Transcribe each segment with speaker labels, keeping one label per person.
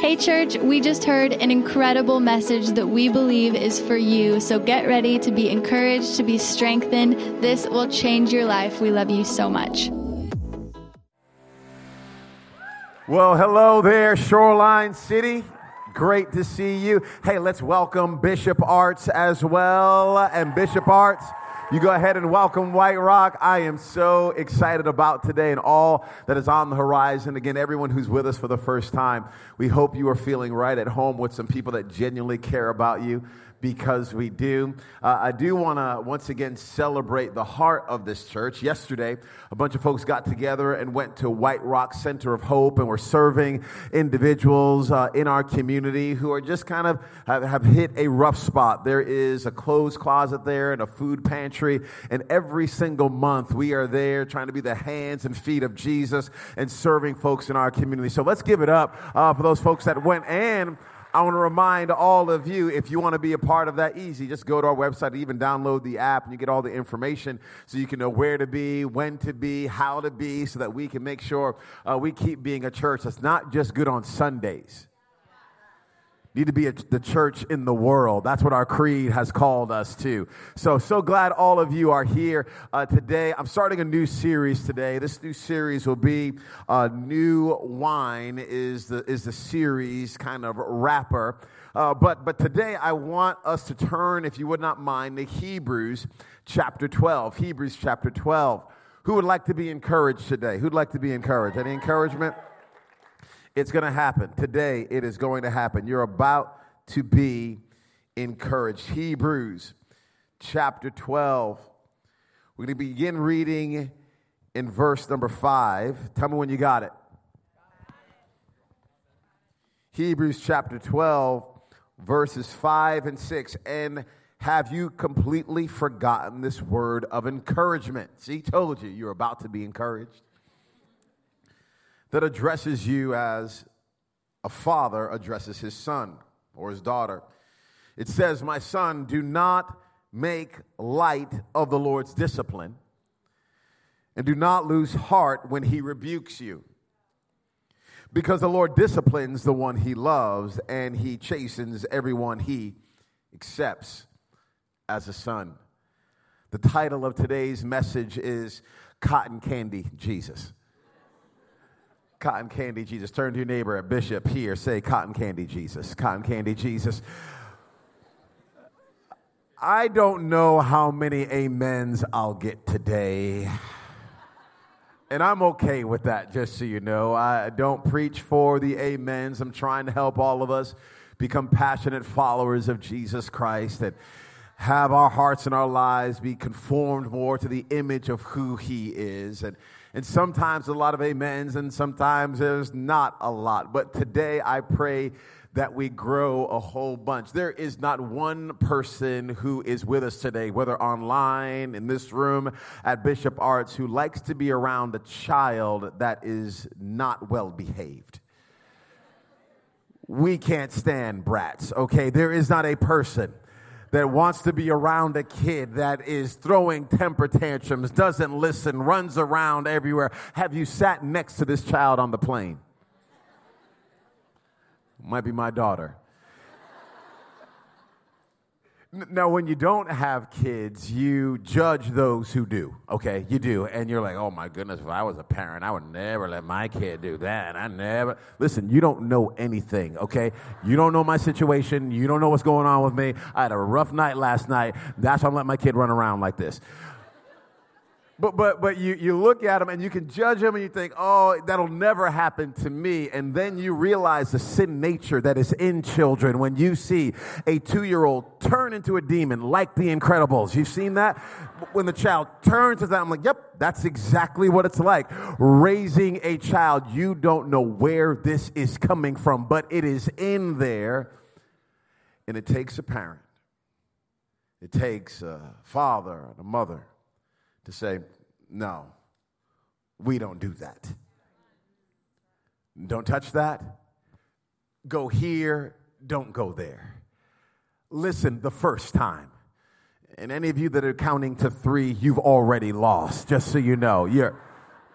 Speaker 1: Hey, church, we just heard an incredible message that we believe is for you. So get ready to be encouraged, to be strengthened. This will change your life. We love you so much.
Speaker 2: Well, hello there, Shoreline City. Great to see you. Hey, let's welcome Bishop Arts as well. And Bishop Arts, you go ahead and welcome White Rock. I am so excited about today and all that is on the horizon. Again, everyone who's with us for the first time, we hope you are feeling right at home with some people that genuinely care about you because we do. Uh, I do want to once again celebrate the heart of this church. Yesterday, a bunch of folks got together and went to White Rock Center of Hope and were serving individuals uh, in our community who are just kind of have, have hit a rough spot. There is a clothes closet there and a food pantry, and every single month we are there trying to be the hands and feet of Jesus and serving folks in our community. So let's give it up uh, for those folks that went and I want to remind all of you if you want to be a part of that easy, just go to our website, even download the app, and you get all the information so you can know where to be, when to be, how to be, so that we can make sure uh, we keep being a church that's not just good on Sundays need to be a, the church in the world. That's what our creed has called us to. So, so glad all of you are here uh, today. I'm starting a new series today. This new series will be uh, New Wine is the, is the series kind of wrapper. Uh, but, but today I want us to turn, if you would not mind, to Hebrews chapter 12. Hebrews chapter 12. Who would like to be encouraged today? Who'd like to be encouraged? Any encouragement? It's going to happen. Today, it is going to happen. You're about to be encouraged. Hebrews chapter 12. We're going to begin reading in verse number 5. Tell me when you got it. Hebrews chapter 12, verses 5 and 6. And have you completely forgotten this word of encouragement? See, told you you're about to be encouraged that addresses you as a father addresses his son or his daughter. It says, My son, do not make light of the Lord's discipline, and do not lose heart when he rebukes you. Because the Lord disciplines the one he loves, and he chastens everyone he accepts as a son. The title of today's message is Cotton Candy Jesus. Cotton Candy Jesus. Turn to your neighbor, a bishop here. Say, Cotton Candy Jesus. Cotton Candy Jesus. I don't know how many amens I'll get today. And I'm okay with that, just so you know. I don't preach for the amens. I'm trying to help all of us become passionate followers of Jesus Christ and have our hearts and our lives be conformed more to the image of who He is. And and sometimes a lot of amens, and sometimes there's not a lot. But today I pray that we grow a whole bunch. There is not one person who is with us today, whether online, in this room, at Bishop Arts, who likes to be around a child that is not well behaved. We can't stand brats, okay? There is not a person that wants to be around a kid that is throwing temper tantrums, doesn't listen, runs around everywhere. Have you sat next to this child on the plane? Might be my daughter. Now, when you don't have kids, you judge those who do, okay? You do. And you're like, oh my goodness, if I was a parent, I would never let my kid do that. I never. Listen, you don't know anything, okay? You don't know my situation. You don't know what's going on with me. I had a rough night last night. That's why I'm letting my kid run around like this. But, but, but you, you look at them and you can judge them and you think, oh, that'll never happen to me. And then you realize the sin nature that is in children when you see a two year old turn into a demon like the Incredibles. You've seen that? When the child turns to that, I'm like, yep, that's exactly what it's like. Raising a child, you don't know where this is coming from, but it is in there. And it takes a parent, it takes a father and a mother to say, no, we don't do that. Don't touch that. Go here, don't go there. Listen the first time. And any of you that are counting to three, you've already lost, just so you know. You're,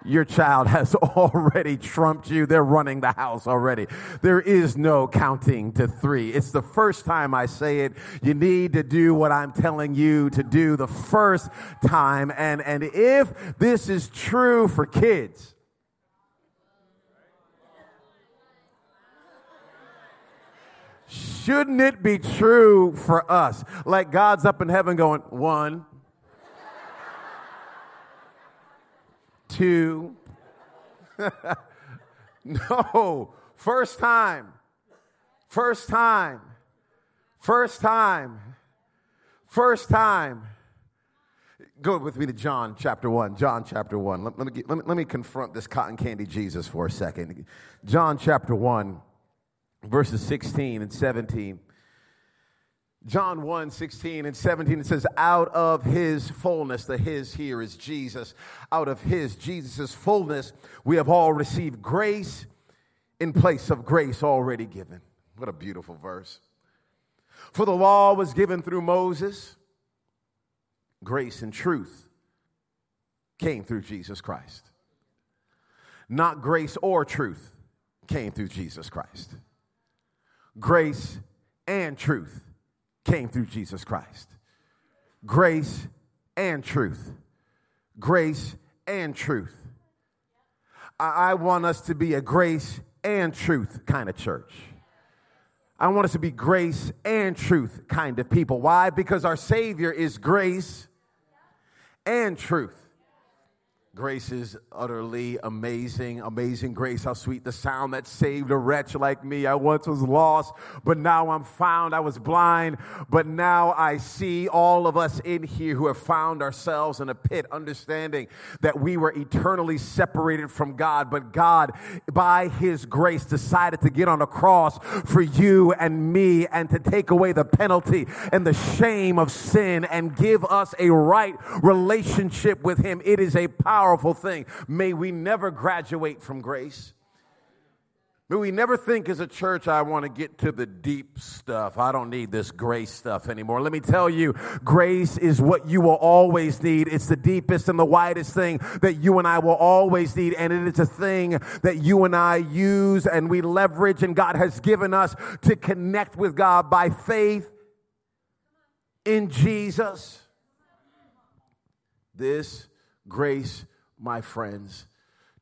Speaker 2: your child has already trumped you. They're running the house already. There is no counting to three. It's the first time I say it. You need to do what I'm telling you to do the first time. And, and if this is true for kids, shouldn't it be true for us? Like God's up in heaven going, one, two. no, first time. First time. First time. First time. Go with me to John chapter 1. John chapter 1. Let, let, me, let, me, let me confront this cotton candy Jesus for a second. John chapter 1, verses 16 and 17. John 1 16 and 17, it says, Out of his fullness, the his here is Jesus. Out of his, Jesus' fullness, we have all received grace in place of grace already given. What a beautiful verse. For the law was given through Moses, grace and truth came through Jesus Christ. Not grace or truth came through Jesus Christ. Grace and truth came through Jesus Christ. Grace and truth. Grace and truth. I, I want us to be a grace and truth kind of church. I want us to be grace and truth kind of people. Why? Because our Savior is grace and truth. Grace is utterly amazing, amazing grace. How sweet the sound that saved a wretch like me. I once was lost, but now I'm found. I was blind, but now I see all of us in here who have found ourselves in a pit, understanding that we were eternally separated from God, but God, by His grace, decided to get on a cross for you and me and to take away the penalty and the shame of sin and give us a right relationship with Him. It is a power powerful thing. May we never graduate from grace. May we never think as a church, I want to get to the deep stuff. I don't need this grace stuff anymore. Let me tell you, grace is what you will always need. It's the deepest and the widest thing that you and I will always need. And it is a thing that you and I use and we leverage, and God has given us to connect with God by faith in Jesus. This grace my friends,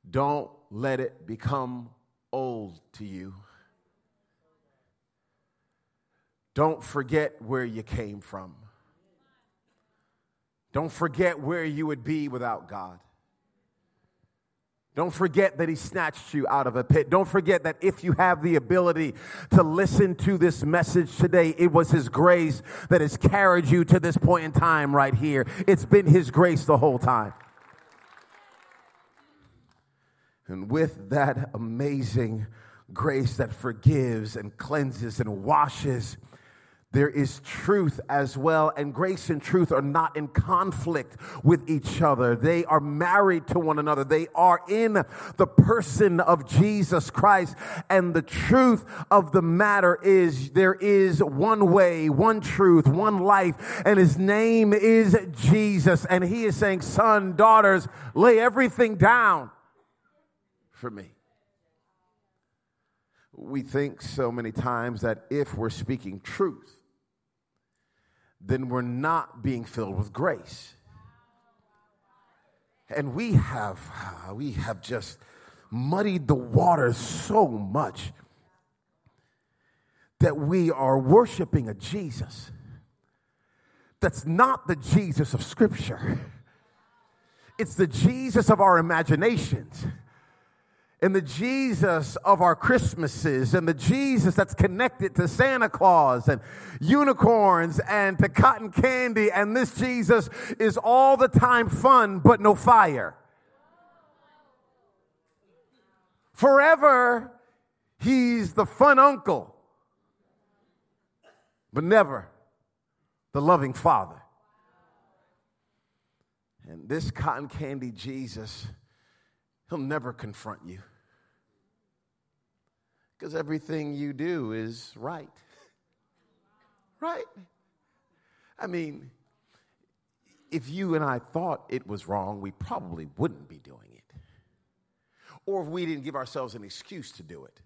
Speaker 2: don't let it become old to you. Don't forget where you came from. Don't forget where you would be without God. Don't forget that He snatched you out of a pit. Don't forget that if you have the ability to listen to this message today, it was His grace that has carried you to this point in time right here. It's been His grace the whole time. And with that amazing grace that forgives and cleanses and washes, there is truth as well. And grace and truth are not in conflict with each other. They are married to one another. They are in the person of Jesus Christ. And the truth of the matter is there is one way, one truth, one life, and his name is Jesus. And he is saying, son, daughters, lay everything down for me. We think so many times that if we're speaking truth, then we're not being filled with grace. And we have, ah, we have just muddied the waters so much that we are worshiping a Jesus that's not the Jesus of Scripture. It's the Jesus of our imaginations and the Jesus of our Christmases and the Jesus that's connected to Santa Claus and unicorns and to cotton candy. And this Jesus is all the time fun, but no fire. Forever, he's the fun uncle, but never the loving father. And this cotton candy Jesus, he'll never confront you. Because everything you do is right. Right? I mean, if you and I thought it was wrong, we probably wouldn't be doing it. or if we didn't give ourselves an excuse to do it.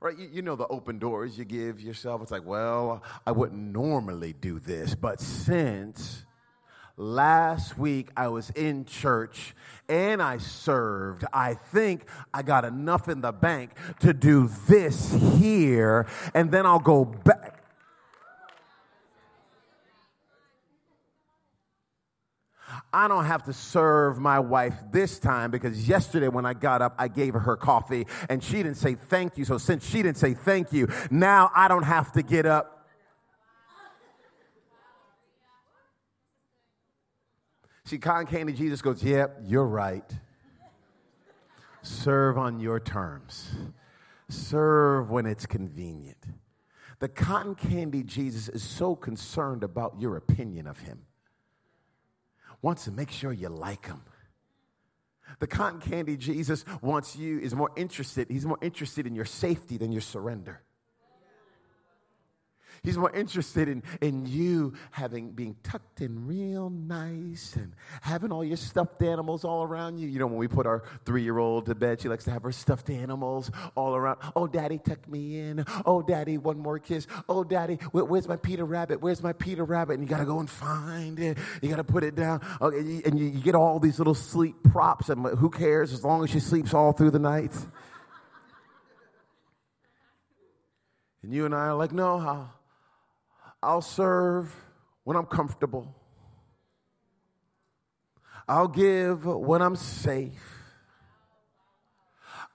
Speaker 2: Right? You, you know the open doors you give yourself. It's like, well, I wouldn't normally do this, but since last week I was in church and I served. I think I got enough in the bank to do this here, and then I'll go back. I don't have to serve my wife this time because yesterday when I got up, I gave her coffee and she didn't say thank you. So since she didn't say thank you, now I don't have to get up See, cotton candy Jesus goes, Yep, you're right. Serve on your terms, serve when it's convenient. The cotton candy Jesus is so concerned about your opinion of him, wants to make sure you like him. The cotton candy Jesus wants you, is more interested, he's more interested in your safety than your surrender. He's more interested in, in you having being tucked in real nice and having all your stuffed animals all around you. You know, when we put our three year old to bed, she likes to have her stuffed animals all around. Oh, daddy, tuck me in. Oh, daddy, one more kiss. Oh, daddy, where, where's my Peter Rabbit? Where's my Peter Rabbit? And you got to go and find it. You got to put it down. Okay, and you, you get all these little sleep props, and who cares as long as she sleeps all through the night? And you and I are like, no, I'll, I'll serve when I'm comfortable. I'll give when I'm safe.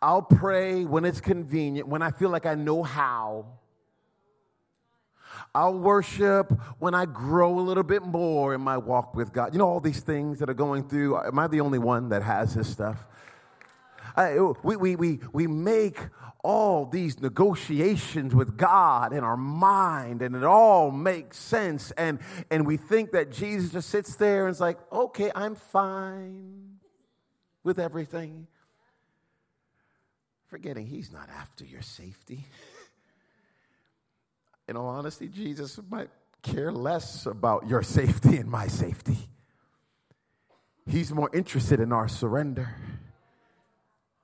Speaker 2: I'll pray when it's convenient, when I feel like I know how. I'll worship when I grow a little bit more in my walk with God. You know, all these things that are going through. Am I the only one that has this stuff? I, we, we, we, we make all these negotiations with God in our mind, and it all makes sense. And, and we think that Jesus just sits there and is like, okay, I'm fine with everything. Forgetting he's not after your safety. in all honesty, Jesus might care less about your safety and my safety. He's more interested in our surrender,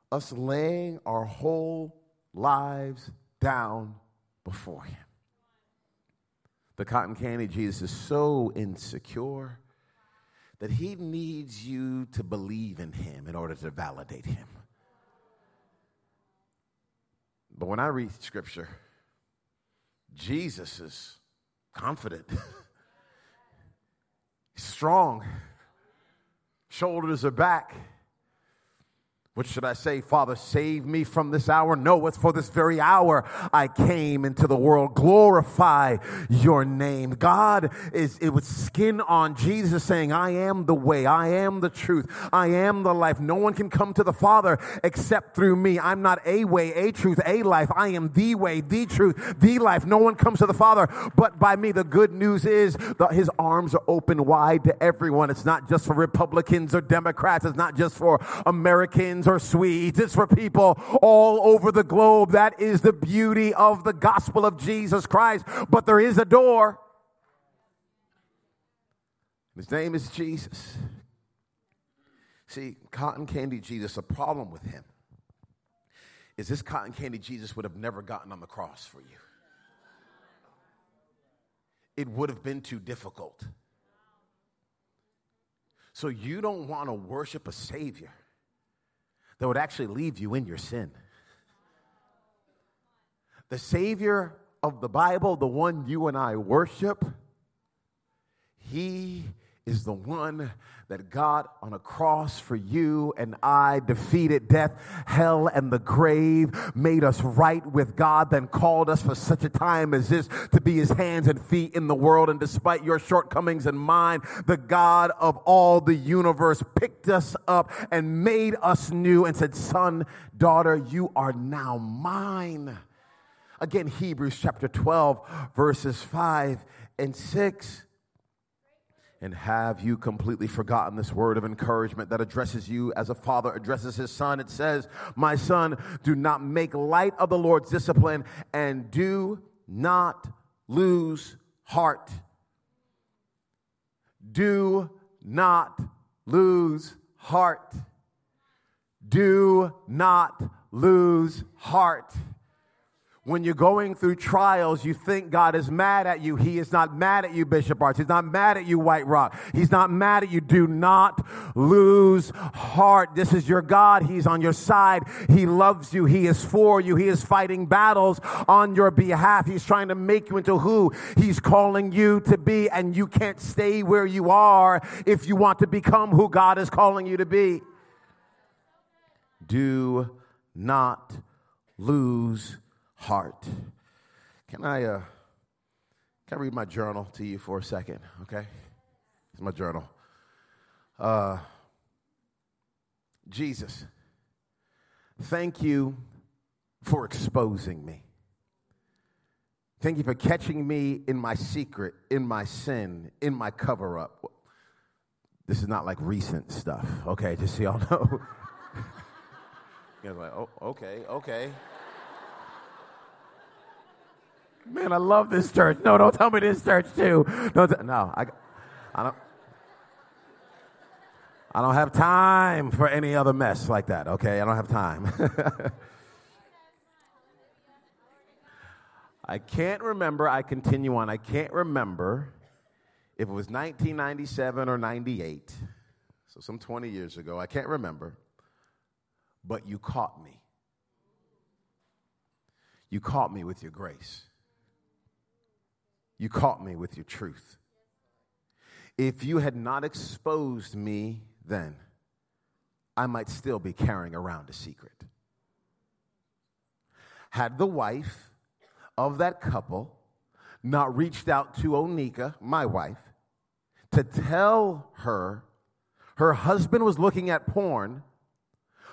Speaker 2: us laying our whole lives down before him. The cotton candy Jesus is so insecure that he needs you to believe in him in order to validate him. But when I read scripture, Jesus is confident, strong, shoulders are back what should I say? Father, save me from this hour? No, it's for this very hour I came into the world. Glorify your name. God is, it was skin on Jesus saying, I am the way. I am the truth. I am the life. No one can come to the Father except through me. I'm not a way, a truth, a life. I am the way, the truth, the life. No one comes to the Father but by me. The good news is that his arms are open wide to everyone. It's not just for Republicans or Democrats. It's not just for Americans or Swedes. It's for people all over the globe. That is the beauty of the gospel of Jesus Christ. But there is a door. His name is Jesus. See, cotton candy Jesus, a problem with him is this cotton candy Jesus would have never gotten on the cross for you. It would have been too difficult. So you don't want to worship a Savior that would actually leave you in your sin. The Savior of the Bible, the one you and I worship, He is the one that God on a cross for you and I defeated death, hell, and the grave, made us right with God, then called us for such a time as this to be his hands and feet in the world. And despite your shortcomings and mine, the God of all the universe picked us up and made us new and said, Son, daughter, you are now mine. Again, Hebrews chapter 12, verses 5 and 6. And have you completely forgotten this word of encouragement that addresses you as a father addresses his son? It says, My son, do not make light of the Lord's discipline and do not lose heart. Do not lose heart. Do not lose heart. When you're going through trials, you think God is mad at you. He is not mad at you, Bishop Arts. He's not mad at you, White Rock. He's not mad at you. Do not lose heart. This is your God. He's on your side. He loves you. He is for you. He is fighting battles on your behalf. He's trying to make you into who He's calling you to be, and you can't stay where you are if you want to become who God is calling you to be. Do not lose heart. Can I, uh, can I read my journal to you for a second? Okay? It's my journal. Uh, Jesus, thank you for exposing me. Thank you for catching me in my secret, in my sin, in my cover up. This is not like recent stuff, okay? Just so y'all know. you guys like, oh, okay, okay. Man, I love this church. No, don't tell me this church too. Don't t- no, I, I don't. I don't have time for any other mess like that, okay? I don't have time. I can't remember, I continue on, I can't remember if it was 1997 or 98, so some 20 years ago, I can't remember, but you caught me. You caught me with your grace. You caught me with your truth. If you had not exposed me then, I might still be carrying around a secret. Had the wife of that couple not reached out to Onika, my wife, to tell her her husband was looking at porn,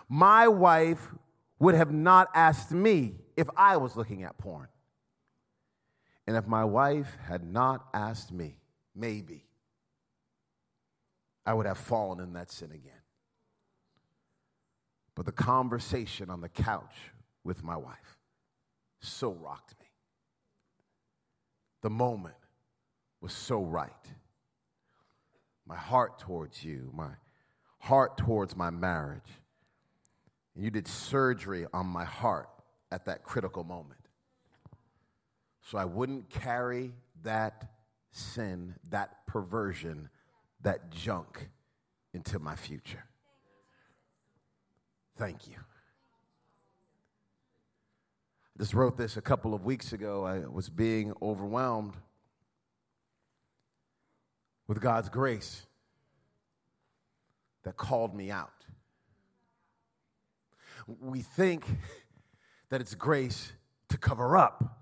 Speaker 2: my wife would have not asked me if I was looking at porn. And if my wife had not asked me, maybe I would have fallen in that sin again. But the conversation on the couch with my wife so rocked me. The moment was so right. My heart towards you, my heart towards my marriage. And you did surgery on my heart at that critical moment so I wouldn't carry that sin, that perversion, that junk into my future. Thank you. I just wrote this a couple of weeks ago. I was being overwhelmed with God's grace that called me out. We think that it's grace to cover up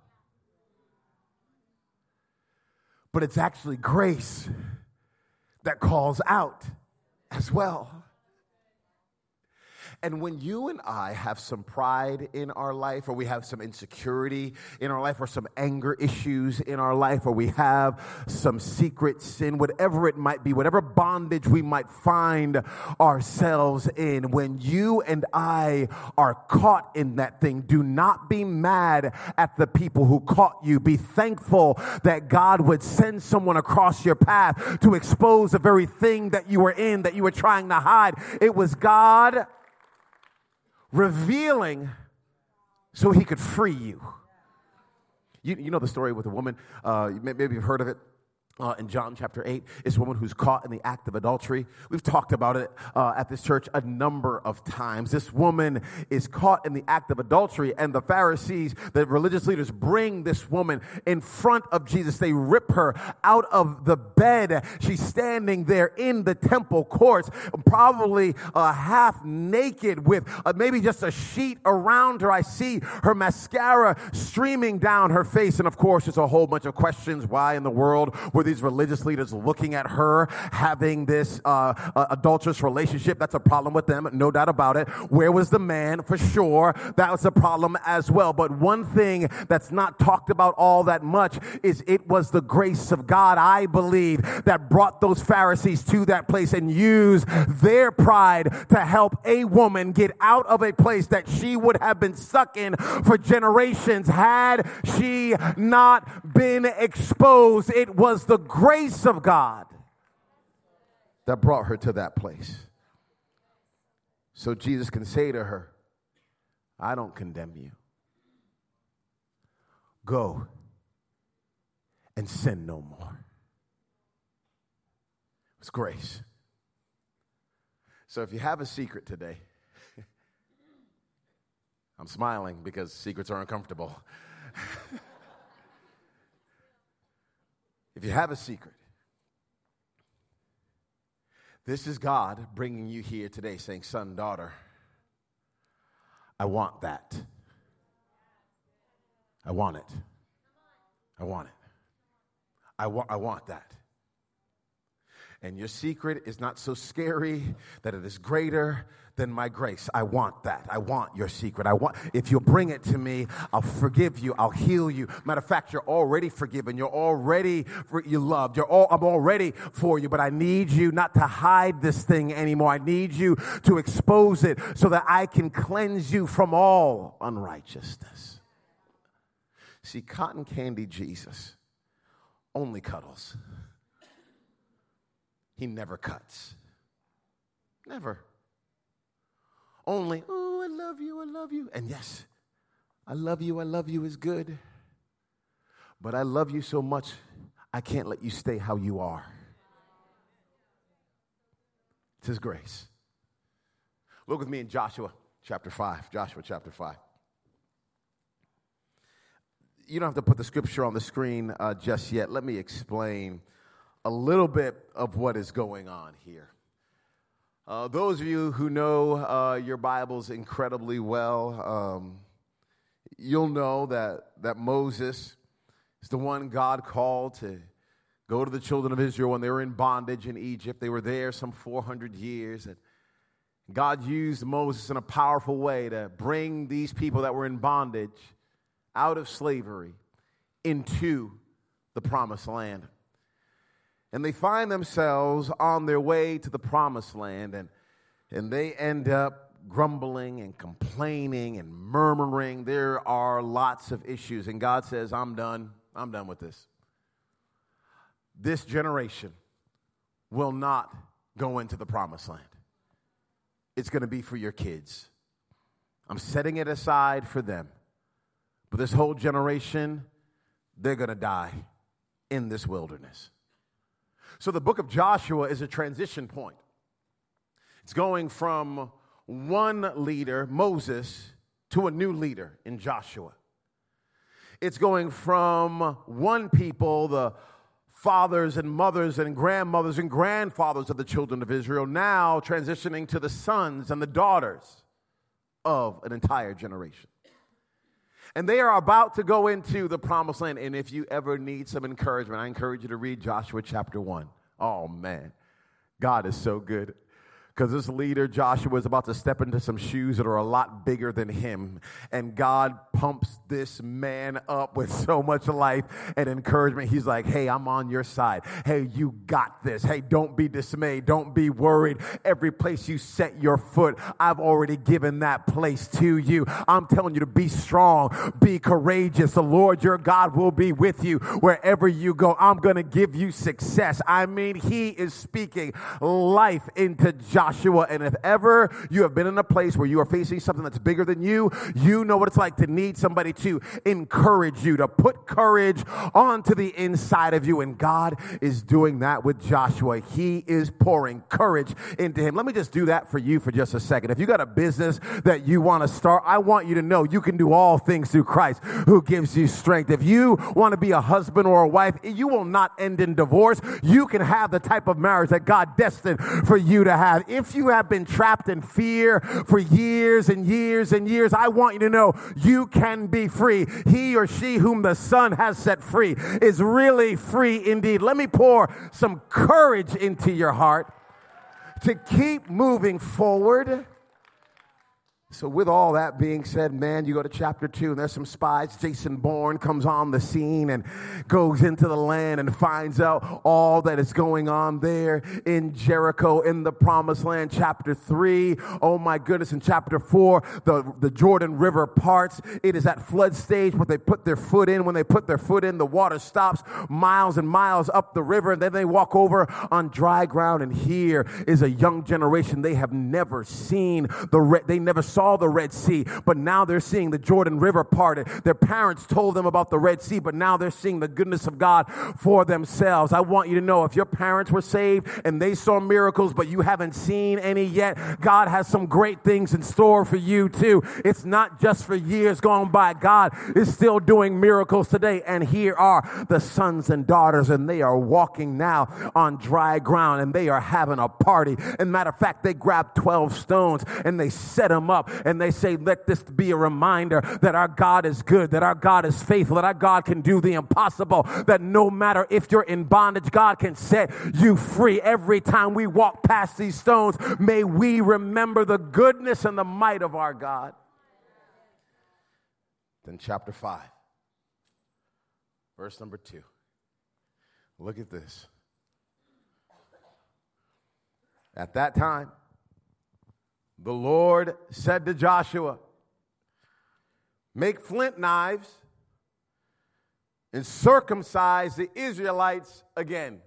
Speaker 2: but it's actually grace that calls out as well. And when you and I have some pride in our life, or we have some insecurity in our life, or some anger issues in our life, or we have some secret sin, whatever it might be, whatever bondage we might find ourselves in, when you and I are caught in that thing, do not be mad at the people who caught you. Be thankful that God would send someone across your path to expose the very thing that you were in, that you were trying to hide. It was God revealing so he could free you. You, you know the story with the woman, uh, maybe you've heard of it uh, in John chapter 8 is a woman who's caught in the act of adultery. We've talked about it uh, at this church a number of times. This woman is caught in the act of adultery, and the Pharisees, the religious leaders, bring this woman in front of Jesus. They rip her out of the bed. She's standing there in the temple courts, probably uh, half naked with uh, maybe just a sheet around her. I see her mascara streaming down her face, and of course, there's a whole bunch of questions. Why in the world were these religious leaders looking at her having this uh, uh, adulterous relationship. That's a problem with them, no doubt about it. Where was the man? For sure, that was a problem as well. But one thing that's not talked about all that much is it was the grace of God, I believe, that brought those Pharisees to that place and used their pride to help a woman get out of a place that she would have been stuck in for generations had she not been exposed. It was grace of God that brought her to that place. So Jesus can say to her, I don't condemn you. Go and sin no more. It's grace. So if you have a secret today, I'm smiling because secrets are uncomfortable. if you have a secret, this is God bringing you here today saying, Son, daughter, I want that. I want it. I want it. I, wa- I want that. And your secret is not so scary that it is greater than my grace. I want that. I want your secret. I want, if you'll bring it to me, I'll forgive you. I'll heal you. Matter of fact, you're already forgiven. You're already, for, you loved. You're all, I'm already for you, but I need you not to hide this thing anymore. I need you to expose it so that I can cleanse you from all unrighteousness. See, cotton candy Jesus only cuddles. He never cuts. Never only, oh, I love you, I love you. And yes, I love you, I love you is good. But I love you so much, I can't let you stay how you are. It's His grace. Look with me in Joshua chapter 5. Joshua chapter 5. You don't have to put the scripture on the screen uh, just yet. Let me explain a little bit of what is going on here. Uh, those of you who know uh, your Bibles incredibly well, um, you'll know that, that Moses is the one God called to go to the children of Israel when they were in bondage in Egypt. They were there some 400 years. And God used Moses in a powerful way to bring these people that were in bondage out of slavery into the promised land and they find themselves on their way to the promised land and, and they end up grumbling and complaining and murmuring. There are lots of issues. And God says, I'm done. I'm done with this. This generation will not go into the promised land. It's going to be for your kids. I'm setting it aside for them. But this whole generation, they're going to die in this wilderness. So the book of Joshua is a transition point. It's going from one leader, Moses, to a new leader in Joshua. It's going from one people, the fathers and mothers and grandmothers and grandfathers of the children of Israel, now transitioning to the sons and the daughters of an entire generation. And they are about to go into the promised land. And if you ever need some encouragement, I encourage you to read Joshua chapter 1. Oh, man. God is so good because this leader, Joshua, is about to step into some shoes that are a lot bigger than him. And God pumps this man up with so much life and encouragement. He's like, hey, I'm on your side. Hey, you got this. Hey, don't be dismayed. Don't be worried. Every place you set your foot, I've already given that place to you. I'm telling you to be strong, be courageous. The Lord your God will be with you wherever you go. I'm going to give you success. I mean, he is speaking life into Joshua. Joshua. And if ever you have been in a place where you are facing something that's bigger than you, you know what it's like to need somebody to encourage you, to put courage onto the inside of you. And God is doing that with Joshua. He is pouring courage into him. Let me just do that for you for just a second. If you got a business that you want to start, I want you to know you can do all things through Christ who gives you strength. If you want to be a husband or a wife, you will not end in divorce. You can have the type of marriage that God destined for you to have if you have been trapped in fear for years and years and years, I want you to know you can be free. He or she whom the Son has set free is really free indeed. Let me pour some courage into your heart to keep moving forward So, with all that being said, man, you go to chapter two, and there's some spies. Jason Bourne comes on the scene and goes into the land and finds out all that is going on there in Jericho, in the promised land. Chapter three, oh my goodness, in chapter four, the, the Jordan River parts. It is at flood stage, but they put their foot in. When they put their foot in, the water stops miles and miles up the river, and then they walk over on dry ground. And here is a young generation. They have never seen the, they never saw saw the Red Sea, but now they're seeing the Jordan River parted. Their parents told them about the Red Sea, but now they're seeing the goodness of God for themselves. I want you to know if your parents were saved and they saw miracles, but you haven't seen any yet, God has some great things in store for you too. It's not just for years gone by. God is still doing miracles today. And here are the sons and daughters, and they are walking now on dry ground and they are having a party. And matter of fact, they grabbed 12 stones and they set them up and they say, Let this be a reminder that our God is good, that our God is faithful, that our God can do the impossible, that no matter if you're in bondage, God can set you free. Every time we walk past these stones, may we remember the goodness and the might of our God. Then, chapter 5, verse number 2. Look at this. At that time, the Lord said to Joshua, Make flint knives and circumcise the Israelites again.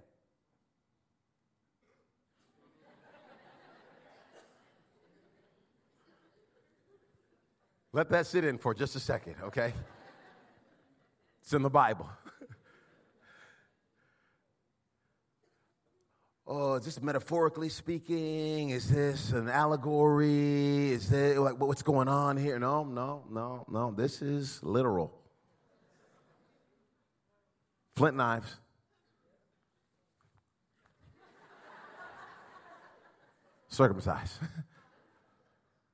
Speaker 2: Let that sit in for just a second, okay? It's in the Bible. Oh, is this metaphorically speaking? Is this an allegory? Is this like what's going on here? No, no, no, no. This is literal. Flint knives. Circumcised.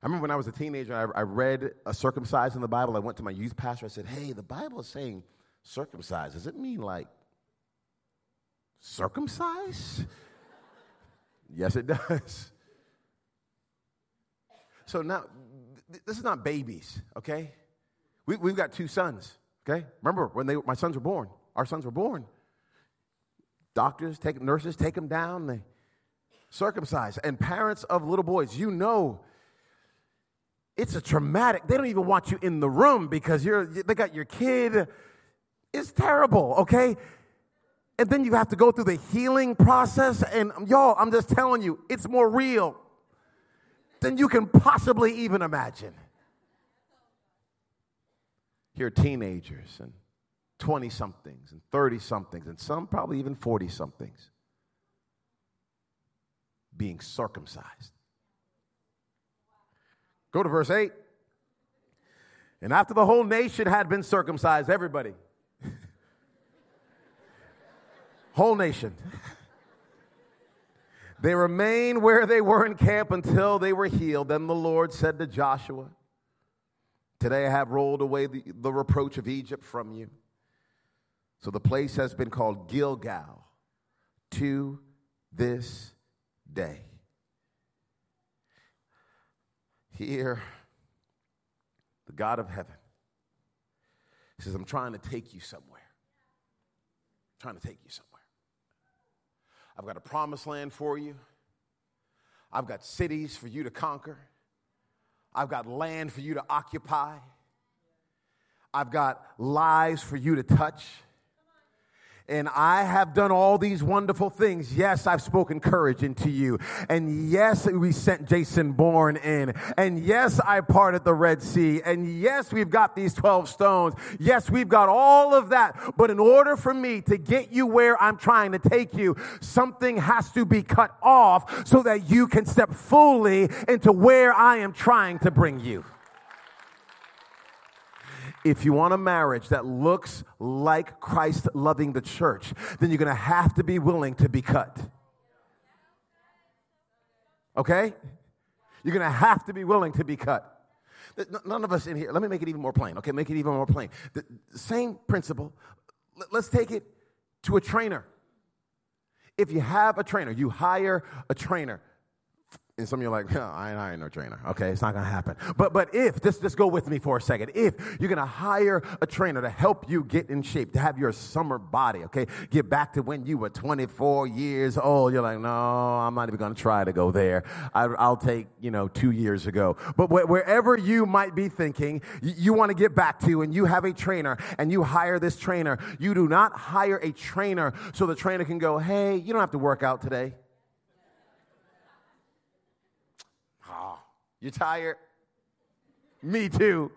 Speaker 2: I remember when I was a teenager, I, I read a circumcised in the Bible. I went to my youth pastor. I said, Hey, the Bible is saying circumcised. Does it mean like circumcised? Yes, it does. So now, th- this is not babies, okay? We, we've got two sons, okay? Remember when they, my sons were born, our sons were born. Doctors, take, nurses take them down, they circumcise. And parents of little boys, you know it's a traumatic, they don't even want you in the room because you're, they got your kid. It's terrible, okay? And then you have to go through the healing process. And y'all, I'm just telling you, it's more real than you can possibly even imagine. Here are teenagers and 20 somethings and 30 somethings, and some probably even 40 somethings being circumcised. Go to verse 8. And after the whole nation had been circumcised, everybody, Whole nation. They remained where they were in camp until they were healed. Then the Lord said to Joshua, Today I have rolled away the, the reproach of Egypt from you. So the place has been called Gilgal to this day. Here, the God of heaven says, I'm trying to take you somewhere. I'm trying to take you somewhere. I've got a promised land for you. I've got cities for you to conquer. I've got land for you to occupy. I've got lives for you to touch and I have done all these wonderful things. Yes, I've spoken courage into you. And yes, we sent Jason Bourne in. And yes, I parted the Red Sea. And yes, we've got these 12 stones. Yes, we've got all of that. But in order for me to get you where I'm trying to take you, something has to be cut off so that you can step fully into where I am trying to bring you if you want a marriage that looks like Christ loving the church, then you're going to have to be willing to be cut. Okay? You're going to have to be willing to be cut. None of us in here, let me make it even more plain. Okay, make it even more plain. The same principle. Let's take it to a trainer. If you have a trainer, you hire a trainer And some of you are like, oh, I, I ain't no trainer. Okay, it's not gonna happen. But but if just just go with me for a second. If you're gonna hire a trainer to help you get in shape, to have your summer body, okay, get back to when you were 24 years old. You're like, no, I'm not even gonna try to go there. I, will take you know two years ago. But wh- wherever you might be thinking, you, you want to get back to, and you have a trainer, and you hire this trainer. You do not hire a trainer so the trainer can go, hey, you don't have to work out today. You tired? Me too.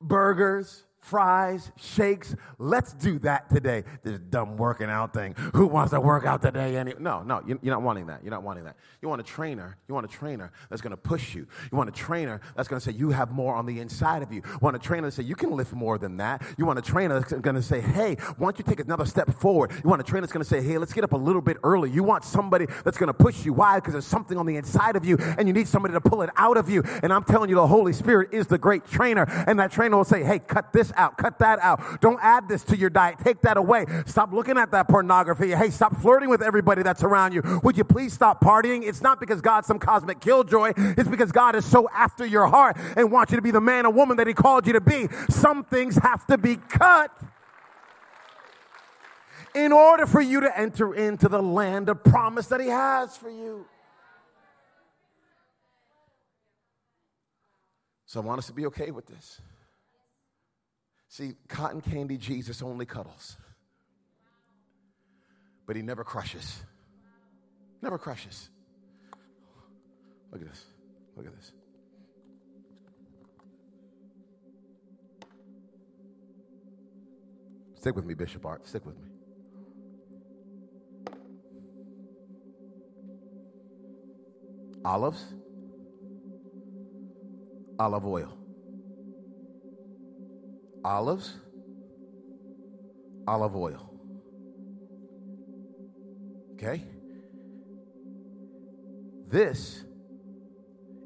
Speaker 2: Burgers, fries, shakes. Let's do that today. This dumb working out thing. Who wants to work out today? Any- no, no, you're not wanting that. You're not wanting that. You want a trainer. You want a trainer that's going to push you. You want a trainer that's going to say you have more on the inside of you. You want a trainer to say you can lift more than that. You want a trainer that's going to say, hey, why don't you take another step forward? You want a trainer that's going to say, hey, let's get up a little bit early. You want somebody that's going to push you. Why? Because there's something on the inside of you and you need somebody to pull it out of you. And I'm telling you, the Holy Spirit is the great trainer. And that trainer will say, hey, cut this out, cut that out. Don't add this to your diet. Take that away. Stop looking at that pornography. Hey, stop flirting with everybody that's around you. Would you please stop partying? It's not because God's some cosmic killjoy. It's because God is so after your heart and wants you to be the man or woman that He called you to be. Some things have to be cut in order for you to enter into the land of promise that He has for you. So I want us to be okay with this. See, cotton candy Jesus only cuddles, but he never crushes. Never crushes. Look at this. Look at this. Stick with me, Bishop Art. Stick with me. Olives, olive oil olives, olive oil. Okay? This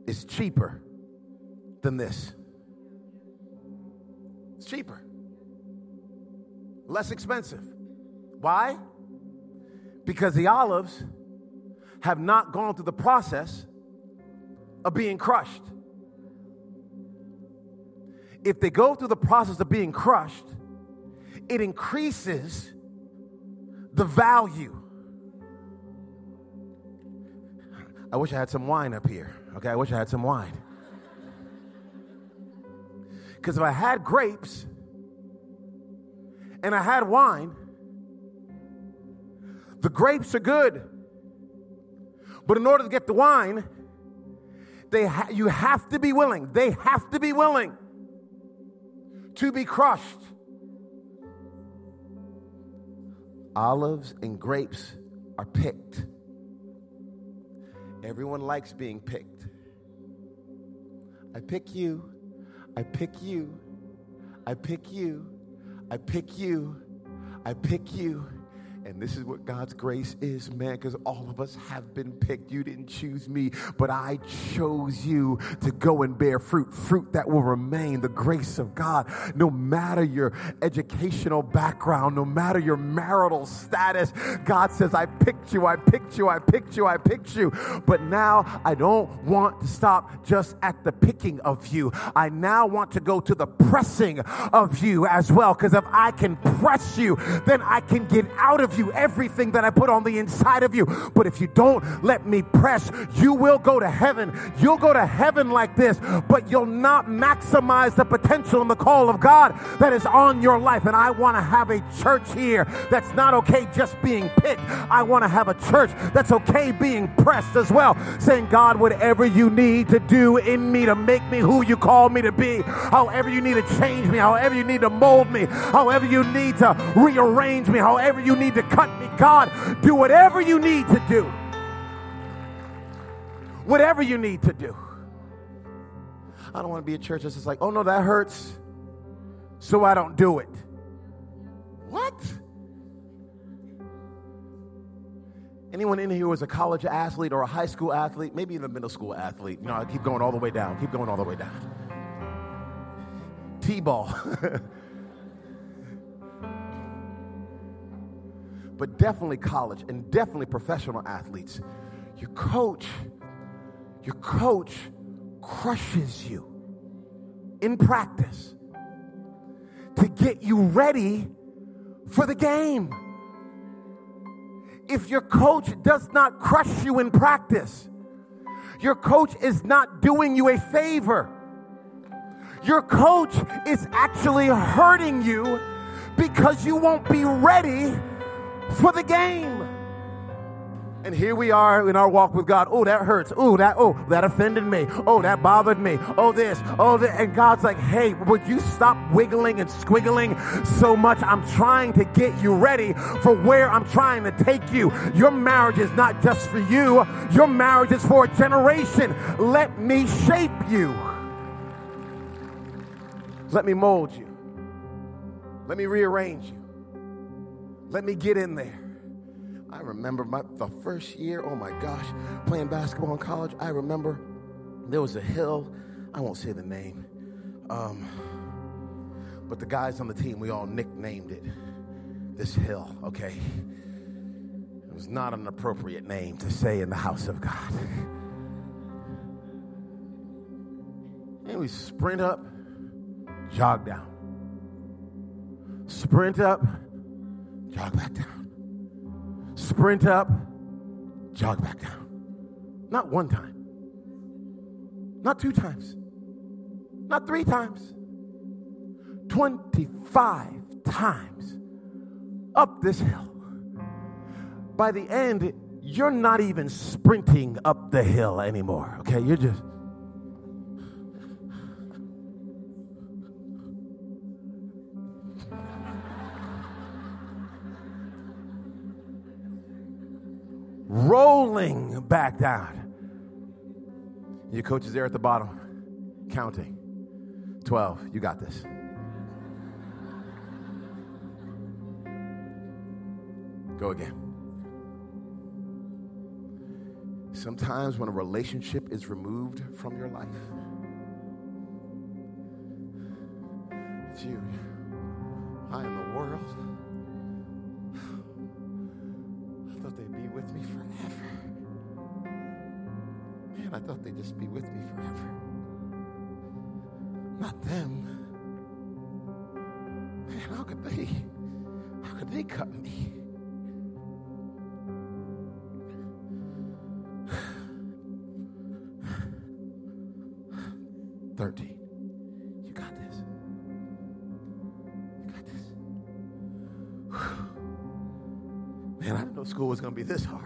Speaker 2: is cheaper than this. It's cheaper, less expensive. Why? Because the olives have not gone through the process of being crushed if they go through the process of being crushed, it increases the value. I wish I had some wine up here. Okay, I wish I had some wine. Because if I had grapes and I had wine, the grapes are good. But in order to get the wine, they ha- you have to be willing. They have to be willing to be crushed. Olives and grapes are picked. Everyone likes being picked. I pick you. I pick you. I pick you. I pick you. I pick you. And this is what God's grace is, man, because all of us have been picked. You didn't choose me, but I chose you to go and bear fruit, fruit that will remain, the grace of God. No matter your educational background, no matter your marital status, God says, I picked you, I picked you, I picked you, I picked you. But now I don't want to stop just at the picking of you. I now want to go to the pressing of you as well, because if I can press you, then I can get out of you everything that I put on the inside of you. But if you don't let me press, you will go to heaven. You'll go to heaven like this, but you'll not maximize the potential and the call of God that is on your life. And I want to have a church here that's not okay just being picked. I want to have a church that's okay being pressed as well, saying, God, whatever you need to do in me to make me who you call me to be, however you need to change me, however you need to mold me, however you need to rearrange me, however you need to cut me. God, do whatever you need to do. Whatever you need to do. I don't want to be a church that's just like, oh no, that hurts, so I don't do it. What? Anyone in here was a college athlete or a high school athlete, maybe even a middle school athlete? You know, I keep going all the way down, keep going all the way down. T ball. but definitely college and definitely professional athletes, your coach, your coach crushes you in practice to get you ready for the game. If your coach does not crush you in practice, your coach is not doing you a favor. Your coach is actually hurting you because you won't be ready for the game. And here we are in our walk with God. Oh, that hurts. Oh, that oh, that offended me. Oh, that bothered me. Oh, this. Oh, that. And God's like, hey, would you stop wiggling and squiggling so much? I'm trying to get you ready for where I'm trying to take you. Your marriage is not just for you. Your marriage is for a generation. Let me shape you. Let me mold you. Let me rearrange you. Let me get in there. I remember my, the first year, oh my gosh, playing basketball in college. I remember there was a hill, I won't say the name, um, but the guys on the team, we all nicknamed it this hill, okay? It was not an appropriate name to say in the house of God. And we sprint up, jog down. Sprint up, jog back down sprint up, jog back down. Not one time, not two times, not three times, 25 times up this hill. By the end, you're not even sprinting up the hill anymore, okay? You're just. Rolling back down. Your coach is there at the bottom, counting 12. You got this. Go again. Sometimes when a relationship is removed from your life,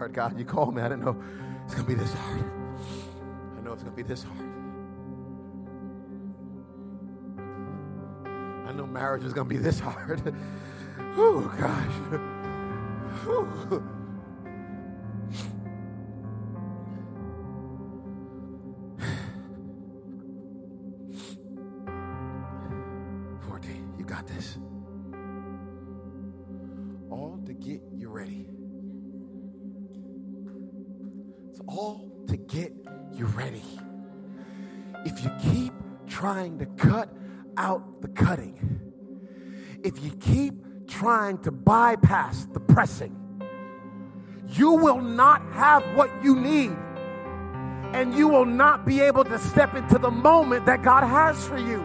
Speaker 2: hard. God, you called me. I didn't know it's going to be this hard. I know it's going to be this hard. I know marriage is going to be this hard. oh, gosh. Whew. To bypass the pressing, you will not have what you need. And you will not be able to step into the moment that God has for you.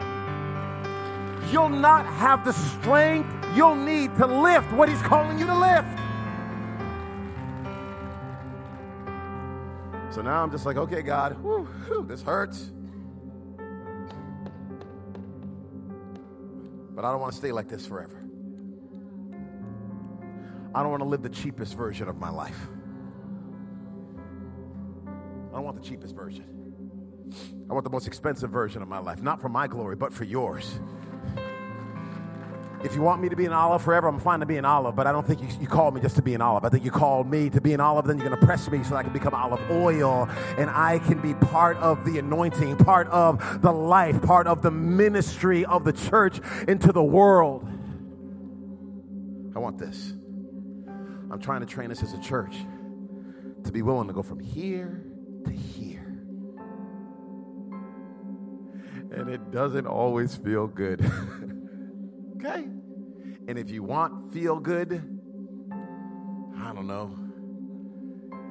Speaker 2: You'll not have the strength you'll need to lift what He's calling you to lift. So now I'm just like, okay, God, whew, whew, this hurts. But I don't want to stay like this forever. I don't want to live the cheapest version of my life. I don't want the cheapest version. I want the most expensive version of my life, not for my glory, but for yours. If you want me to be an olive forever, I'm fine to be an olive, but I don't think you, you called me just to be an olive. I think you called me to be an olive, then you're going to press me so I can become olive oil and I can be part of the anointing, part of the life, part of the ministry of the church into the world. I want this. I'm trying to train us as a church to be willing to go from here to here. And it doesn't always feel good. okay? And if you want feel good, I don't know,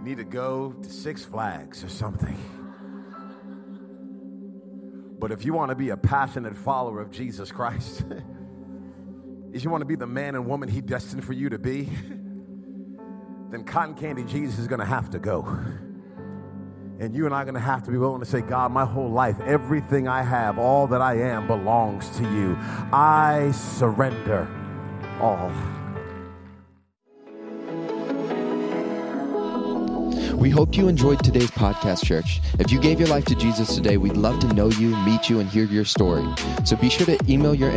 Speaker 2: need to go to Six Flags or something. But if you want to be a passionate follower of Jesus Christ, if you want to be the man and woman he destined for you to be, then cotton candy Jesus is going to have to go. And you and I are going to have to be willing to say, God, my whole life, everything I have, all that I am belongs to you. I surrender all.
Speaker 3: We hope you enjoyed today's podcast, church. If you gave your life to Jesus today, we'd love to know you, meet you, and hear your story. So be sure to email your